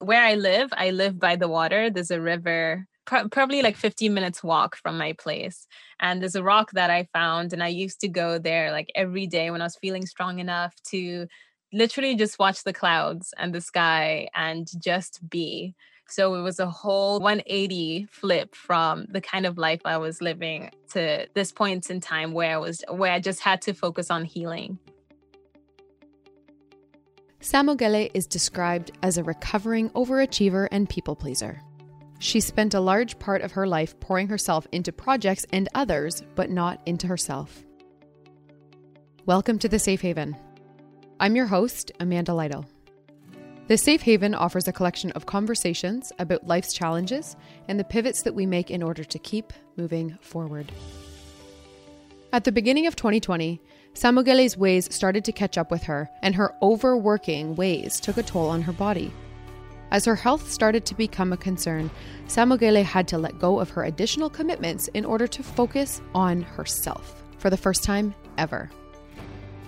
where I live, I live by the water. There's a river probably like 15 minutes walk from my place and there's a rock that i found and i used to go there like every day when i was feeling strong enough to literally just watch the clouds and the sky and just be so it was a whole 180 flip from the kind of life I was living to this point in time where I was where I just had to focus on healing. Samukele is described as a recovering overachiever and people pleaser. She spent a large part of her life pouring herself into projects and others, but not into herself. Welcome to the Safe Haven. I'm your host, Amanda Lytle. The Safe Haven offers a collection of conversations about life's challenges and the pivots that we make in order to keep moving forward. At the beginning of 2020, Samukele's ways started to catch up with her, and her overworking ways took a toll on her body. As her health started to become a concern, Samukele had to let go of her additional commitments in order to focus on herself for the first time ever.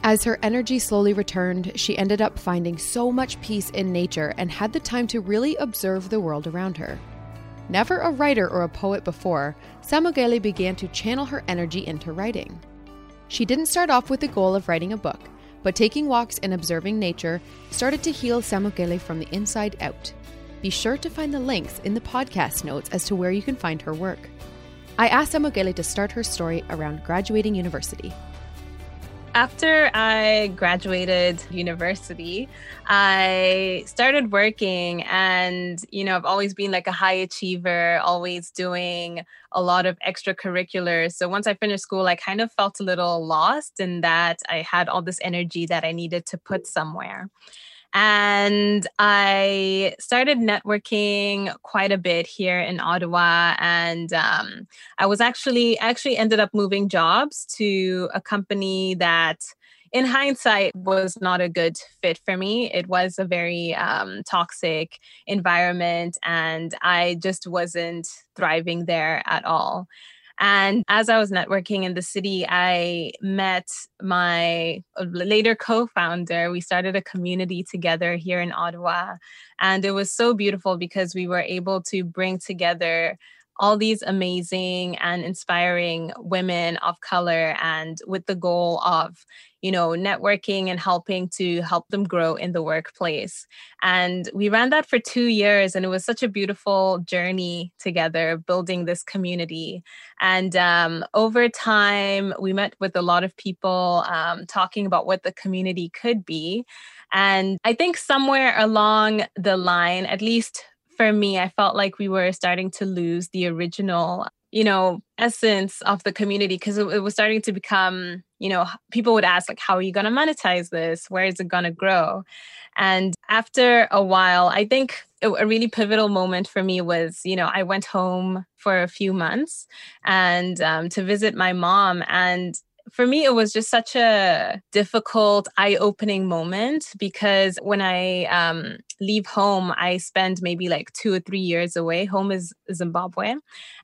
As her energy slowly returned, she ended up finding so much peace in nature and had the time to really observe the world around her. Never a writer or a poet before, Samukele began to channel her energy into writing. She didn't start off with the goal of writing a book, but taking walks and observing nature started to heal Samukele from the inside out. Be sure to find the links in the podcast notes as to where you can find her work. I asked Samukele to start her story around graduating university. After I graduated university, I started working and you know, I've always been like a high achiever, always doing a lot of extracurriculars. So once I finished school, I kind of felt a little lost in that I had all this energy that I needed to put somewhere and I started networking quite a bit here in Ottawa. And um, I was actually actually ended up moving jobs to a company that in hindsight was not a good fit for me it was a very um, toxic environment and i just wasn't thriving there at all and as I was networking in the city, I met my uh, later co founder. We started a community together here in Ottawa. And it was so beautiful because we were able to bring together all these amazing and inspiring women of color and with the goal of you know networking and helping to help them grow in the workplace. And we ran that for 2 years and it was such a beautiful journey together building this community. And um, over time we met with a lot of people um, talking about what the community could be. And i think somewhere along the line at least for me, I felt like we were starting to lose the original, you know, essence of the community because it, it, was starting to become, you know, people would ask, like, how are you going to monetize this? Where is it going to grow? And after a while, I think a really pivotal moment for me was, you know, I went home for a few months and um, to visit my mom. And for me, it was just such a difficult, eye opening moment because when I um, leave home, I spend maybe like two or three years away. Home is Zimbabwe.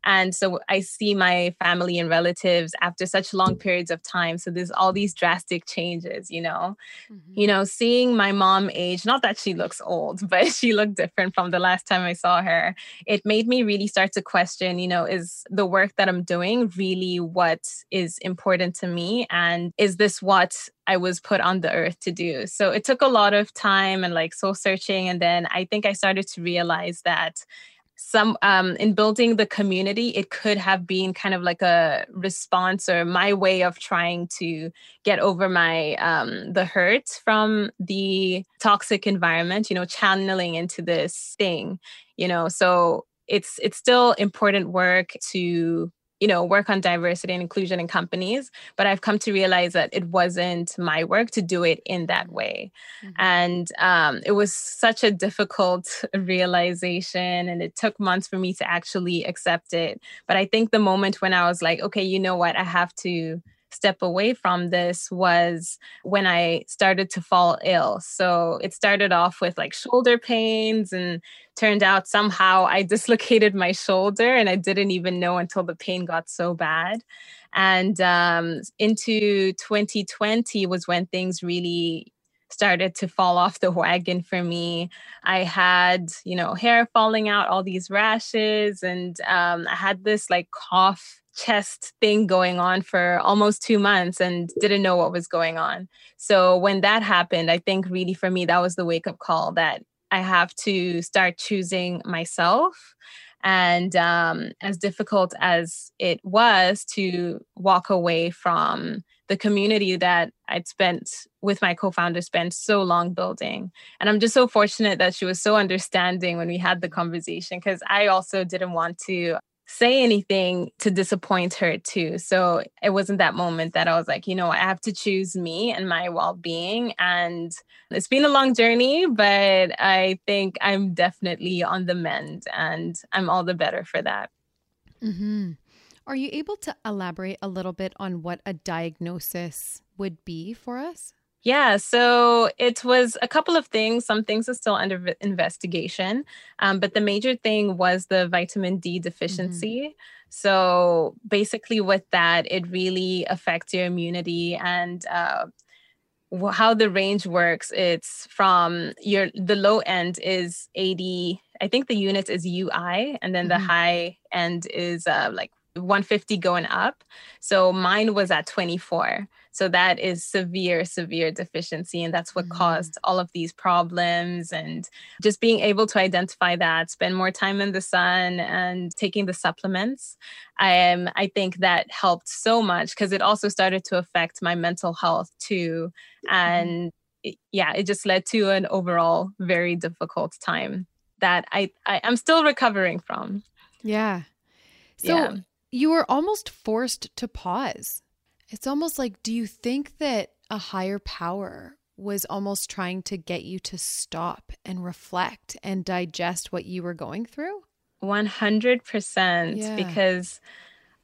And so I see my family and relatives after such long periods of time. So there's all these drastic changes, you know. Mm-hmm. You know, seeing my mom age, not that she looks old, but she looked different from the last time I saw her. It made me really start to question, you know, is the work that I'm doing really what is important to me? And is this what I was put on the earth to do. So it took a lot of time and like soul searching. And then I think I started to realize that some um, in building the community it could have been kind of like a response or my way of trying to get over my um, the hurt from the toxic environment you know channeling into this thing you know so it's it's still important work to you know work on diversity and inclusion in companies but i've come to realize that it wasn't my work to do it in that way. Mm-hmm. and um, it was such a difficult realization and it took months for me to actually accept it. But i think the moment when i was like okay you know what? I have to step away from this was when I started to fall ill. So it started off with like shoulder pains and turned out somehow I dislocated my shoulder and I didn't even know until the pain got so bad. And um, into 2020 was when things really started to fall off the wagon for me. I had, you know, hair falling out, all these rashes, and um, I had this like cough chest thing going on for almost two months and didn't know what was going on. So when that happened, I think really for me, that was the wake up call that I have to start choosing myself. And um, as difficult as it was to walk away from the community that I'd spent with my co-founder spent so long building. And I'm just so fortunate that she was so understanding when we had the conversation because I also didn't want to say anything to disappoint her too. So it wasn't that moment that I was like, you know, I have to choose me and my well-being and it's been a long journey, but I think I'm definitely on the mend and I'm all the better for that. hmm Are you able to elaborate a little bit on what a diagnosis would be for us? Yeah, so it was a couple of things. Some things are still under investigation, um, but the major thing was the vitamin D mm-hmm. deficiency. Mm-hmm. So basically, with that, it really affects your immunity and uh, how the range works. It's from your the low end is 80. I think the unit is UI, and then mm-hmm. the high end is uh, like 150 going up. So mine was at 24. So that is severe, severe deficiency. And that's what mm. caused all of these problems. And just being able to identify that, spend more time in the sun and taking the supplements, I, um, I think that helped so much because it also started to affect my mental health too. Mm-hmm. And it, yeah, it just led to an overall very difficult time that I, I am still recovering from. Yeah. So yeah. You were almost forced to pause. It's almost like, do you think that a higher power was almost trying to get you to stop and reflect and digest what you were going through? 100%. Yeah. Because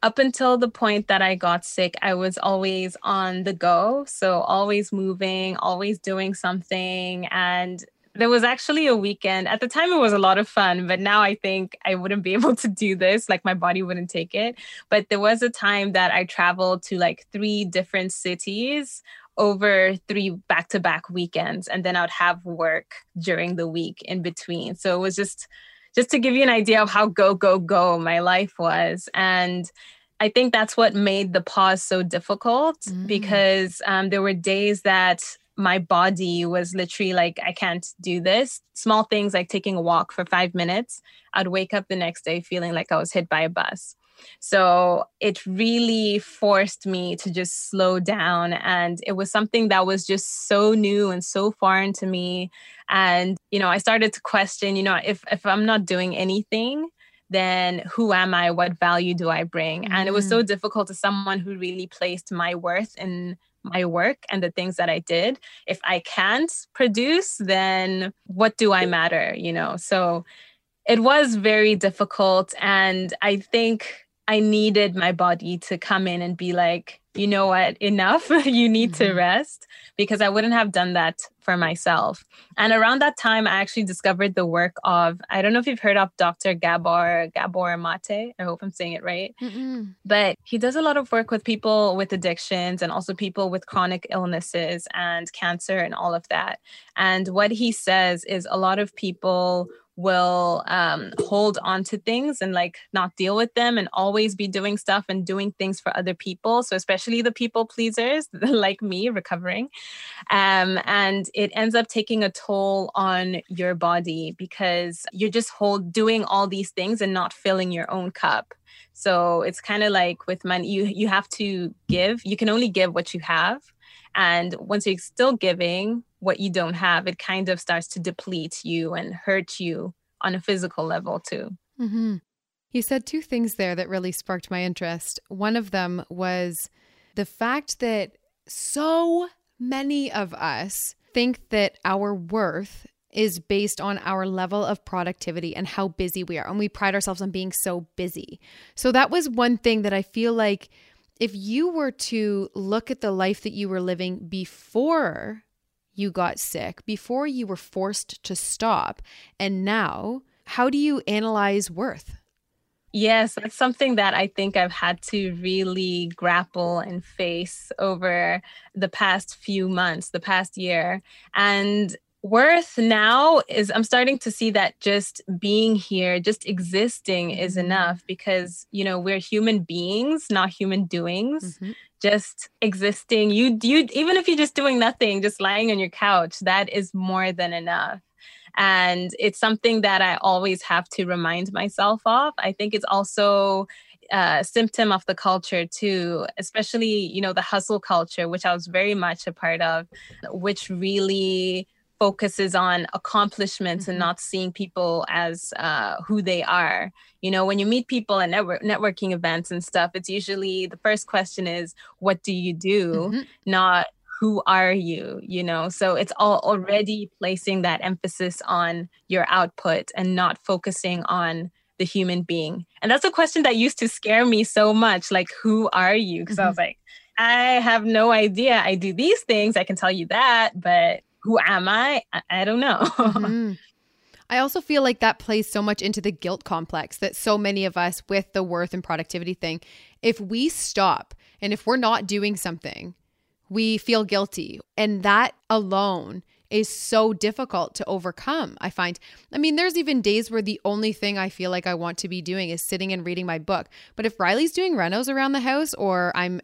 up until the point that I got sick, I was always on the go. So, always moving, always doing something. And there was actually a weekend. At the time, it was a lot of fun, but now I think I wouldn't be able to do this. Like, my body wouldn't take it. But there was a time that I traveled to like three different cities over three back to back weekends. And then I would have work during the week in between. So it was just, just to give you an idea of how go, go, go my life was. And I think that's what made the pause so difficult mm. because um, there were days that my body was literally like, I can't do this. Small things like taking a walk for five minutes, I'd wake up the next day feeling like I was hit by a bus. So it really forced me to just slow down. And it was something that was just so new and so foreign to me. And, you know, I started to question, you know, if, if I'm not doing anything, then who am I? What value do I bring? And it was so mm. difficult to someone who really placed my worth in my work and the things that I did. If I can't produce, then what do I matter? You know, so it was very difficult. And I think I needed my body to come in and be like, you know what, enough, you need mm-hmm. to rest because I wouldn't have done that for myself. And around that time, I actually discovered the work of, I don't know if you've heard of Dr. Gabor, Gabor Mate. I hope I'm saying it right. Mm-mm. But he does a lot of work with people with addictions and also people with chronic illnesses and cancer and all of that. And what he says is a lot of people will um, hold on to things and like not deal with them and always be doing stuff and doing things for other people. So, especially the people pleasers like me recovering. Um, and it ends up taking a toll on your body because you're just hold doing all these things and not filling your own cup. So it's kind of like with money, you you have to give. You can only give what you have. And once you're still giving, what you don't have, it kind of starts to deplete you and hurt you on a physical level too. Mm-hmm. You said two things there that really sparked my interest. One of them was the fact that so many of us think that our worth is based on our level of productivity and how busy we are. And we pride ourselves on being so busy. So that was one thing that I feel like if you were to look at the life that you were living before you got sick, before you were forced to stop, and now, how do you analyze worth? Yes, that's something that I think I've had to really grapple and face over the past few months, the past year. And worth now is I'm starting to see that just being here, just existing is mm-hmm. enough because, you know, we're human beings, not human doings. Mm-hmm. Just existing. You you even if you're just doing nothing, just lying on your couch, that is more than enough. And it's something that I always have to remind myself of. I think it's also uh, a symptom of the culture too, especially, you know, the hustle culture, which I was very much a part of, which really focuses on accomplishments mm-hmm. and not seeing people as uh, who they are. You know, when you meet people at network networking events and stuff, it's usually the first question is, "What do you do?" Mm-hmm. Not who are you you know so it's all already placing that emphasis on your output and not focusing on the human being and that's a question that used to scare me so much like who are you because mm-hmm. i was like i have no idea i do these things i can tell you that but who am i i, I don't know mm-hmm. I also feel like that plays so much into the guilt complex that so many of us with the worth and productivity thing, if we stop and if we're not doing something, we feel guilty. And that alone is so difficult to overcome. I find, I mean, there's even days where the only thing I feel like I want to be doing is sitting and reading my book. But if Riley's doing renos around the house or I'm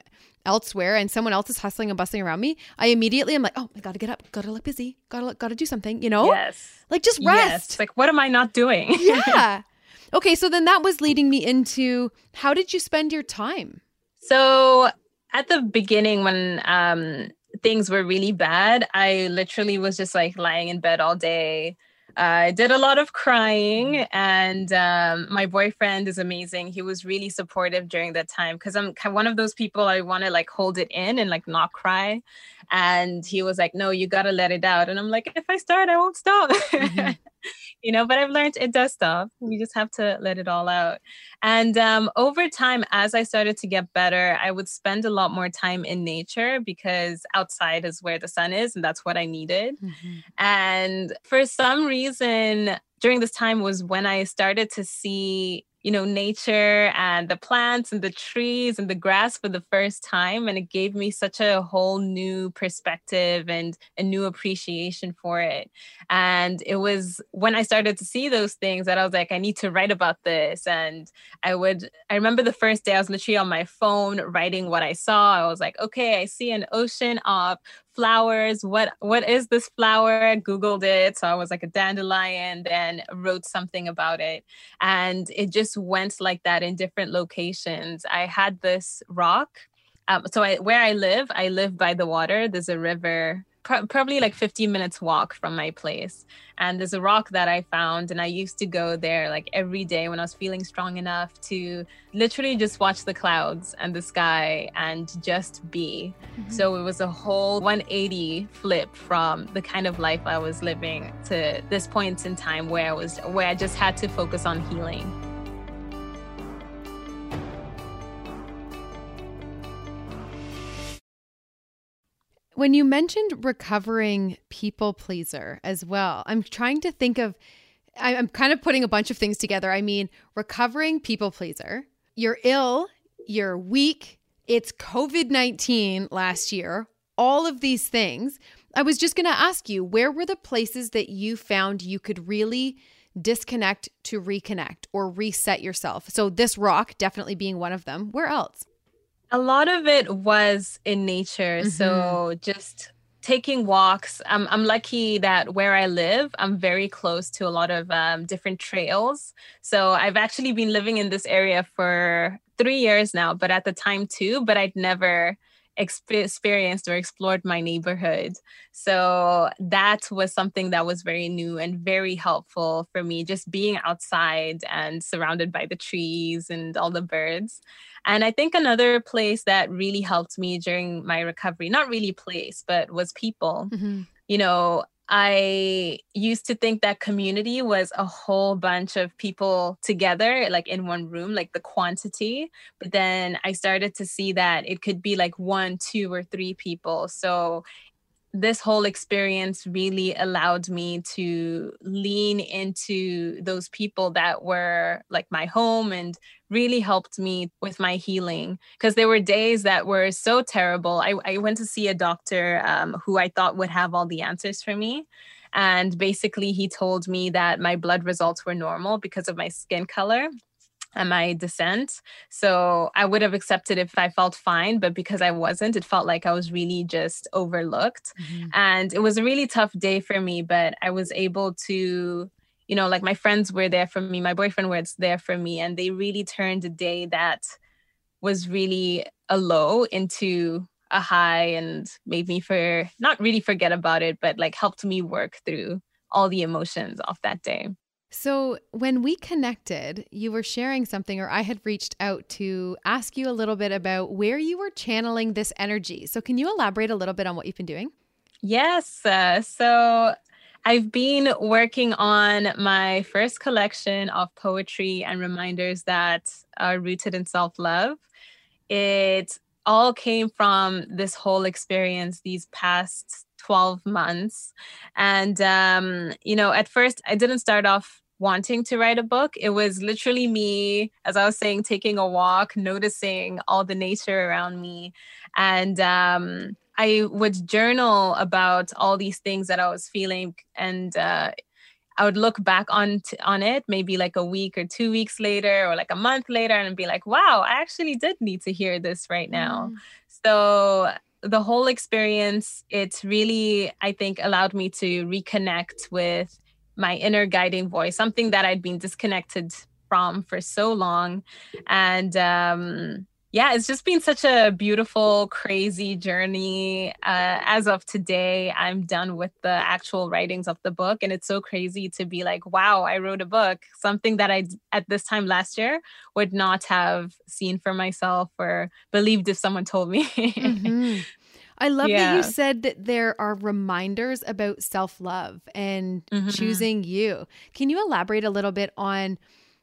elsewhere and someone else is hustling and bustling around me, I immediately am like, oh, I gotta get up, gotta look busy, gotta look, gotta do something, you know? Yes. Like just rest. Yes. Like, what am I not doing? yeah. Okay, so then that was leading me into how did you spend your time? So at the beginning when um things were really bad, I literally was just like lying in bed all day. Uh, I did a lot of crying, mm. and um, my boyfriend is amazing. He was really supportive during that time because I'm one of those people I want to like hold it in and like not cry. And he was like, "No, you gotta let it out." And I'm like, "If I start, I won't stop." Mm-hmm. you know, but I've learned it does stop. We just have to let it all out. And um, over time, as I started to get better, I would spend a lot more time in nature because outside is where the sun is, and that's what I needed. Mm-hmm. And for some reason, during this time was when I started to see you know, nature and the plants and the trees and the grass for the first time. And it gave me such a whole new perspective and a new appreciation for it. And it was when I started to see those things that I was like, I need to write about this. And I would, I remember the first day I was literally on my phone writing what I saw. I was like, okay, I see an ocean of flowers. What what is this flower? I googled it. So i was like a dandelion then wrote something about it. And it just went like that in different locations. I had this rock um, so I, where i live i live by the water. There's a river pro- probably like 15 minutes walk from my place. And there's a rock that i found and i used to go there like every day when i was feeling strong enough to literally just watch the clouds and the sky and just be. Mm-hmm. so it was a whole 180 flip from the kind of life i was living to this point in time where i was where i just had to focus on healing When you mentioned recovering people pleaser as well, I'm trying to think of, I'm kind of putting a bunch of things together. I mean, recovering people pleaser, you're ill, you're weak, it's COVID 19 last year, all of these things. I was just going to ask you, where were the places that you found you could really disconnect to reconnect or reset yourself? So, this rock definitely being one of them. Where else? A lot of it was in nature. Mm-hmm. So just taking walks. I'm, I'm lucky that where I live, I'm very close to a lot of um, different trails. So I've actually been living in this area for three years now, but at the time too, but I'd never experienced or explored my neighborhood. So that was something that was very new and very helpful for me, just being outside and surrounded by the trees and all the birds. And I think another place that really helped me during my recovery, not really place, but was people. Mm-hmm. You know, I used to think that community was a whole bunch of people together, like in one room, like the quantity. But then I started to see that it could be like one, two, or three people. So this whole experience really allowed me to lean into those people that were like my home and really helped me with my healing. Because there were days that were so terrible. I, I went to see a doctor um, who i thought would have all the answers for me. And basically he told me that my blood results were normal because of my skin color and my descent. So I would have accepted if I felt fine, but because I wasn't, it felt like I was really just overlooked. Mm-hmm. And it was a really tough day for me, but I was able to, you know, like my friends were there for me, my boyfriend was there for me, and they really turned a day that was really a low into a high and made me for not really forget about it, but like helped me work through all the emotions of that day. So, when we connected, you were sharing something, or I had reached out to ask you a little bit about where you were channeling this energy. So, can you elaborate a little bit on what you've been doing? Yes. Uh, so, I've been working on my first collection of poetry and reminders that are rooted in self love. It all came from this whole experience these past 12 months. And, um, you know, at first I didn't start off wanting to write a book. It was literally me, as I was saying, taking a walk, noticing all the nature around me. And um, I would journal about all these things that I was feeling. And uh, I would look back on t- on it maybe like a week or two weeks later or like a month later and be like, wow, I actually did need to hear this right now. Mm. So the whole experience, it's really, I think, allowed me to reconnect with my inner guiding voice, something that I'd been disconnected from for so long. And um, yeah, it's just been such a beautiful, crazy journey. Uh, as of today, I'm done with the actual writings of the book. And it's so crazy to be like, wow, I wrote a book, something that I, at this time last year, would not have seen for myself or believed if someone told me. mm-hmm. I love yeah. that you said that there are reminders about self love and mm-hmm. choosing you. Can you elaborate a little bit on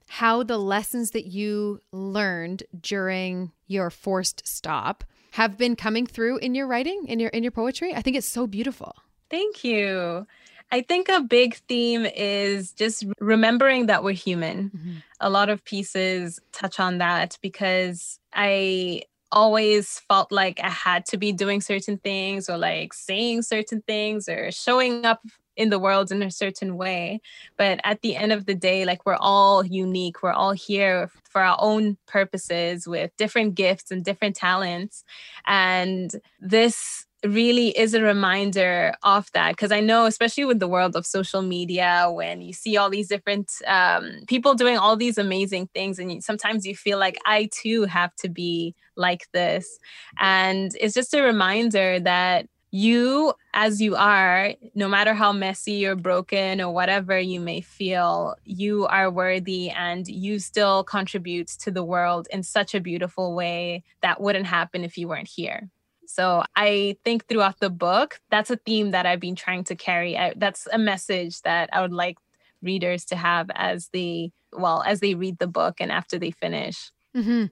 how the lessons that you learned during your forced stop have been coming through in your writing, in your in your poetry? I think it's so beautiful. Thank you. I think a big theme is just remembering that we're human. Mm-hmm. A lot of pieces touch on that because I always felt like I had to be doing certain things or like saying certain things or showing up in the world in a certain way. But at the end of the day, like we're all unique. We're all here for our own purposes with different gifts and different talents. And this really is a reminder of that because i know especially with the world of social media when you see all these different um, people doing all these amazing things and you, sometimes you feel like i too have to be like this and it's just a reminder that you as you are no matter how messy or broken or whatever you may feel you are worthy and you still contribute to the world in such a beautiful way that wouldn't happen if you weren't here so I think throughout the book, that's a theme that I've been trying to carry out. That's a message that I would like readers to have as they, well, as they read the book and after they finish. Mm-hmm.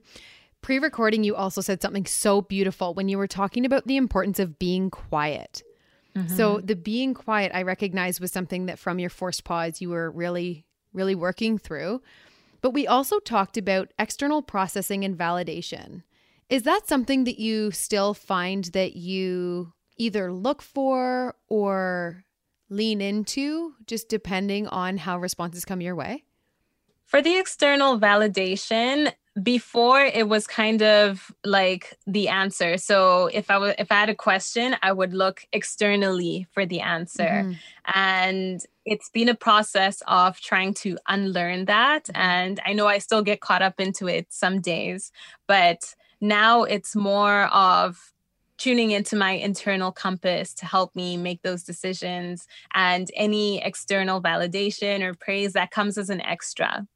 Pre recording, you also said something so beautiful when you were talking about the importance of being quiet. Mm-hmm. So the being quiet, I recognize was something that from your forced pause, you were really, really working through. But we also talked about external processing and validation. Is that something that you still find that you either look for or lean into, just depending on how responses come your way? For the external validation, before it was kind of like the answer so if i was if i had a question i would look externally for the answer mm-hmm. and it's been a process of trying to unlearn that mm-hmm. and i know i still get caught up into it some days but now it's more of tuning into my internal compass to help me make those decisions and any external validation or praise that comes as an extra.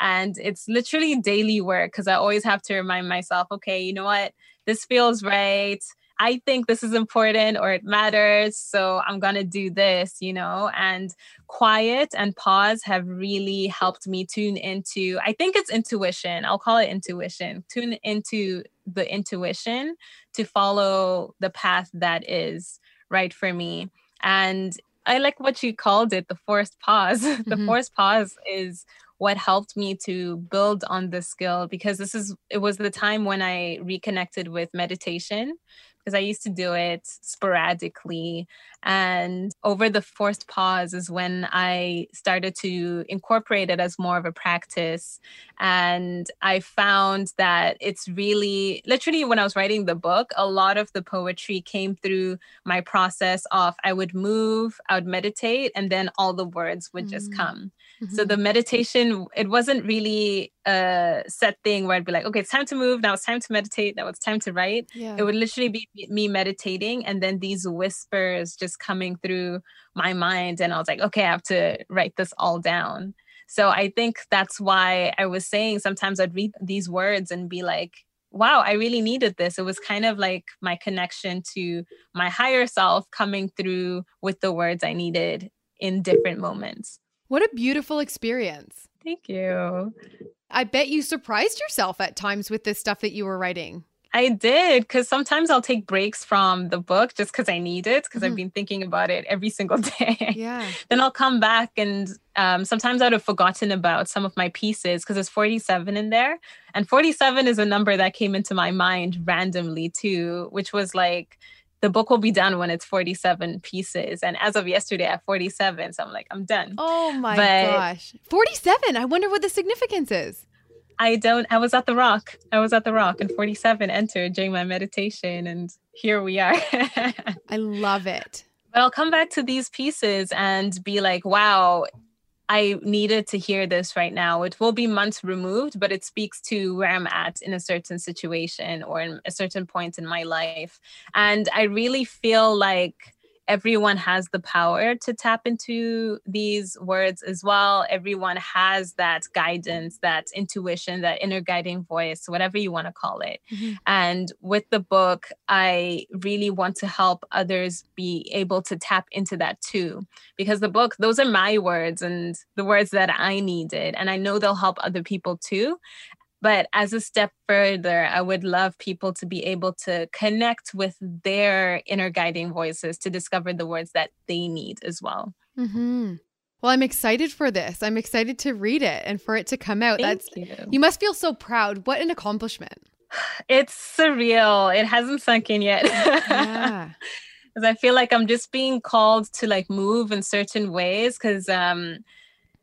And it's literally daily work because I always have to remind myself, okay, you know what? This feels right. I think this is important or it matters. So I'm going to do this, you know, and quiet and pause have really helped me tune into, I think it's intuition. I'll call it intuition, tune into the intuition to follow the path that is right for me. And I like what you called it the forced pause. the mm-hmm. forced pause is what helped me to build on this skill because this is it was the time when I reconnected with meditation because I used to do it sporadically. And over the forced pause is when I started to incorporate it as more of a practice. And I found that it's really, literally, when I was writing the book, a lot of the poetry came through my process of I would move, I would meditate, and then all the words would mm-hmm. just come. Mm-hmm. So the meditation, it wasn't really a set thing where I'd be like, okay, it's time to move. Now it's time to meditate. Now it's time to write. Yeah. It would literally be me meditating and then these whispers just coming through my mind. And I was like, okay, I have to write this all down. So I think that's why I was saying sometimes I'd read these words and be like, wow, I really needed this. It was kind of like my connection to my higher self coming through with the words I needed in different moments. What a beautiful experience. Thank you. I bet you surprised yourself at times with this stuff that you were writing. I did because sometimes I'll take breaks from the book just because I need it because mm-hmm. I've been thinking about it every single day. Yeah. then I'll come back and um, sometimes I'd have forgotten about some of my pieces because there's 47 in there. And 47 is a number that came into my mind randomly too, which was like, the book will be done when it's 47 pieces. And as of yesterday, at 47. So I'm like, I'm done. Oh my but gosh. 47. I wonder what the significance is. I don't, I was at the rock. I was at the rock and 47 entered during my meditation. And here we are. I love it. But I'll come back to these pieces and be like, wow, I needed to hear this right now. It will be months removed, but it speaks to where I'm at in a certain situation or in a certain point in my life. And I really feel like everyone has the power to tap into these words as well. Everyone has that guidance, that intuition, that inner guiding voice, whatever you want to call it. Mm-hmm. And with the book, I really want to help others be able to tap into that too. Because the book, those are my words and the words that I needed. And I know they'll help other people too. But as a step further, I would love people to be able to connect with their inner guiding voices to discover the words that they need as well. Mm-hmm. Well, I'm excited for this. I'm excited to read it and for it to come out. Thank That's you. you must feel so proud. What an accomplishment. It's surreal. It hasn't sunk in yet. yeah. Cuz I feel like I'm just being called to like move in certain ways cuz um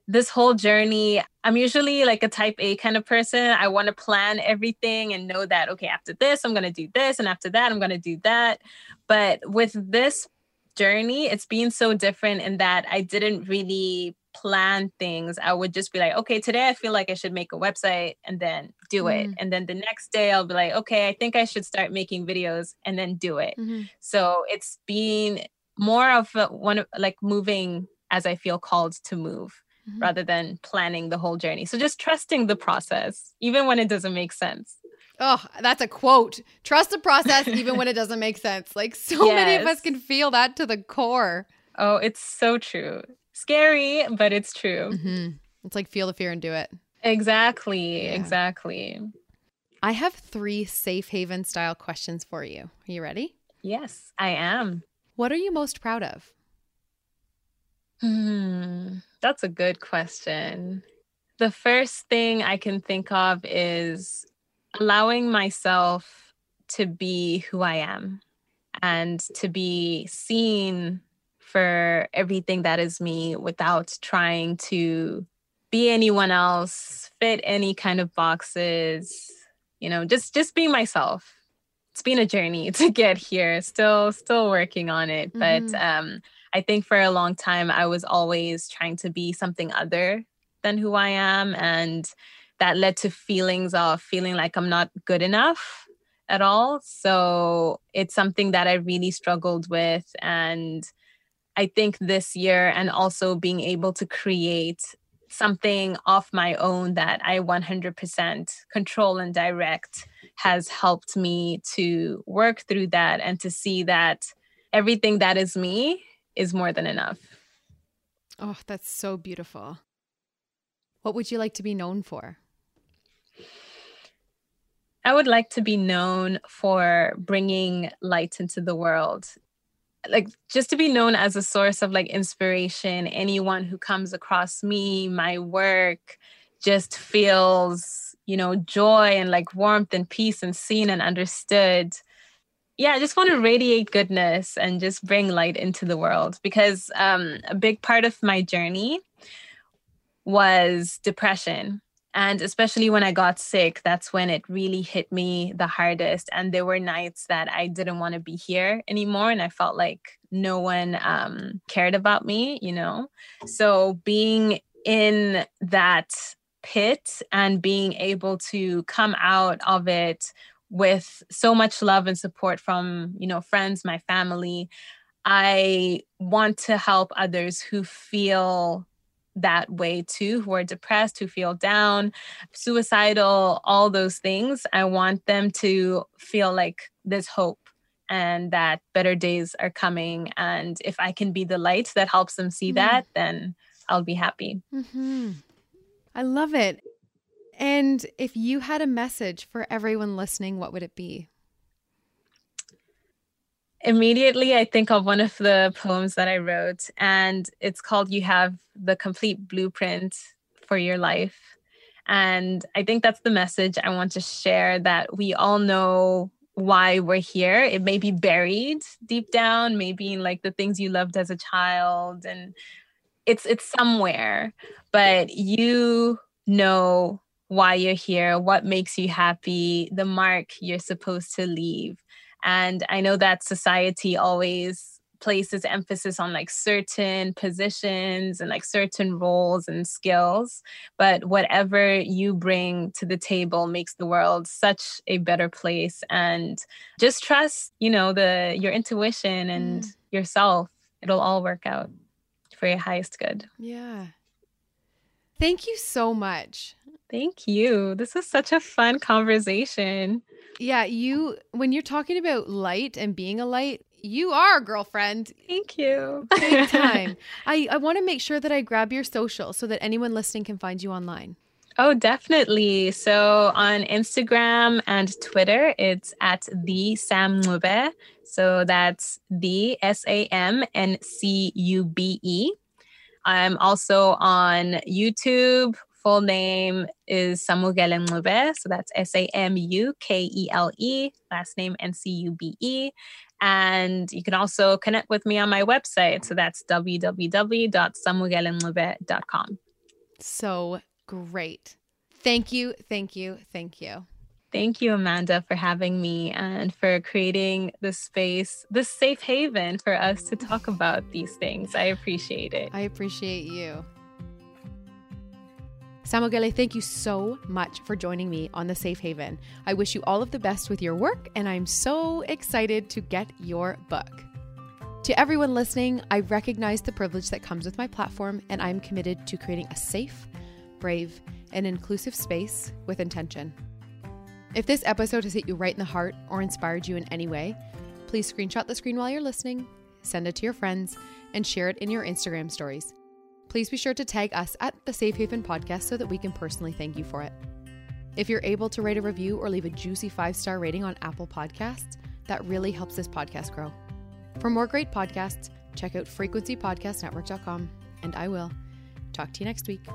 this whole journey, I'm usually like a type A kind of person. I want to plan everything and know that, okay, after this, I'm going to do this. And after that, I'm going to do that. But with this journey, it's been so different in that I didn't really plan things. I would just be like, okay, today I feel like I should make a website and then do it. Mm. And then the next day I'll be like, okay, I think I should start making videos and then do it. Mm-hmm. So it's been more of a, one of like moving as I feel called to move mm-hmm. rather than planning the whole journey. So just trusting the process, even when it doesn't make sense. Oh, that's a quote. Trust the process even when it doesn't make sense. Like so yes. many of us can feel that to the core. Oh, it's so true. Scary, but it's true. Mm-hmm. It's like feel the fear and do it. Exactly. Yeah. Exactly. I have three safe haven style questions for you. Are you ready? Yes, I am. What are you most proud of? Hmm. That's a good question. The first thing I can think of is allowing myself to be who I am and to be seen for everything that is me without trying to be anyone else, fit any kind of boxes, you know, just just be myself. It's been a journey to get here. Still still working on it, mm-hmm. but um I think for a long time, I was always trying to be something other than who I am. And that led to feelings of feeling like I'm not good enough at all. So it's something that I really struggled with. And I think this year, and also being able to create something off my own that I 100% control and direct has helped me to work through that and to see that everything that is me is more than enough. Oh, that's so beautiful. What would you like to be known for? I would like to be known for bringing light into the world. like just to be known as a source of like inspiration anyone who comes across me my work just feels you know joy and like warmth and peace and seen and understood yeah i just want to radiate goodness and just bring light into the world because um, a big part of my journey was depression and especially when I got sick, that's when it really hit me the hardest. And there were nights that I didn't want to be here anymore. And I felt like no one um, cared about me, you know? So being in that pit and being able to come out of it with so much love and support from, you know, friends, my family, I want to help others who feel that way too, who are depressed, who feel down, suicidal, all those things. I want them to feel like there's hope and that better days are coming. And if I can be the light that helps them see mm that, then I'll be happy. Mm-hmm. I love it. And if you had a message for everyone listening, what would it be? immediately I think of one of the poems that I wrote, and it's called You Have the Complete Blueprint for Your Life. And I think that's the message I want to share that we all know why we're here. It may be buried deep down, maybe in like the things you loved as a child and it's it's somewhere, but you know why you're here, what makes you happy, the mark you're supposed to leave. And I know that society always places emphasis on like certain positions and like certain roles and skills but whatever you bring to the table makes the world such a better place. And just trust you know the your intuition and mm. yourself. It'll all work out for your highest good. Yeah. Thank you so much thank you this was such a fun conversation yeah, you when you're talking about light and being a light, you are a girlfriend. Thank you. Big time. I, I want to make sure that I grab your social so that anyone listening can find you online. Oh, definitely. So on Instagram and Twitter, it's at the Sam Ncube. So that's the S A M N C U B E. I'm also on YouTube, full name is Samukele Ncube. So that's S A M U K E L E, last name N C U B E. And you can also connect with me on my website. So that's www.samukelencube.com. So great. Thank you, thank you, thank you. Thank you, Amanda, for having me and for creating this space, this safe haven for us to talk about these things. I appreciate it. I appreciate you. Samukele, thank you so much for joining me on The Safe Haven. I wish you all of the best with your work, and I'm so excited to get your book. To everyone listening, I recognize the privilege that comes with my platform, and I'm committed to creating a safe, brave, and inclusive space with intention. If this episode has hit you right in the heart or inspired you in any way, please screenshot the screen while you're listening, send it to your friends, and share it in your Instagram stories. Please be sure to tag us at the Safe Haven Podcast so that we can personally thank you for it. If you're able to write a review or leave a juicy five star rating on Apple Podcasts, that really helps this podcast grow. For more great podcasts, check out frequencypodcastnetwork.com, and I will talk to you next week.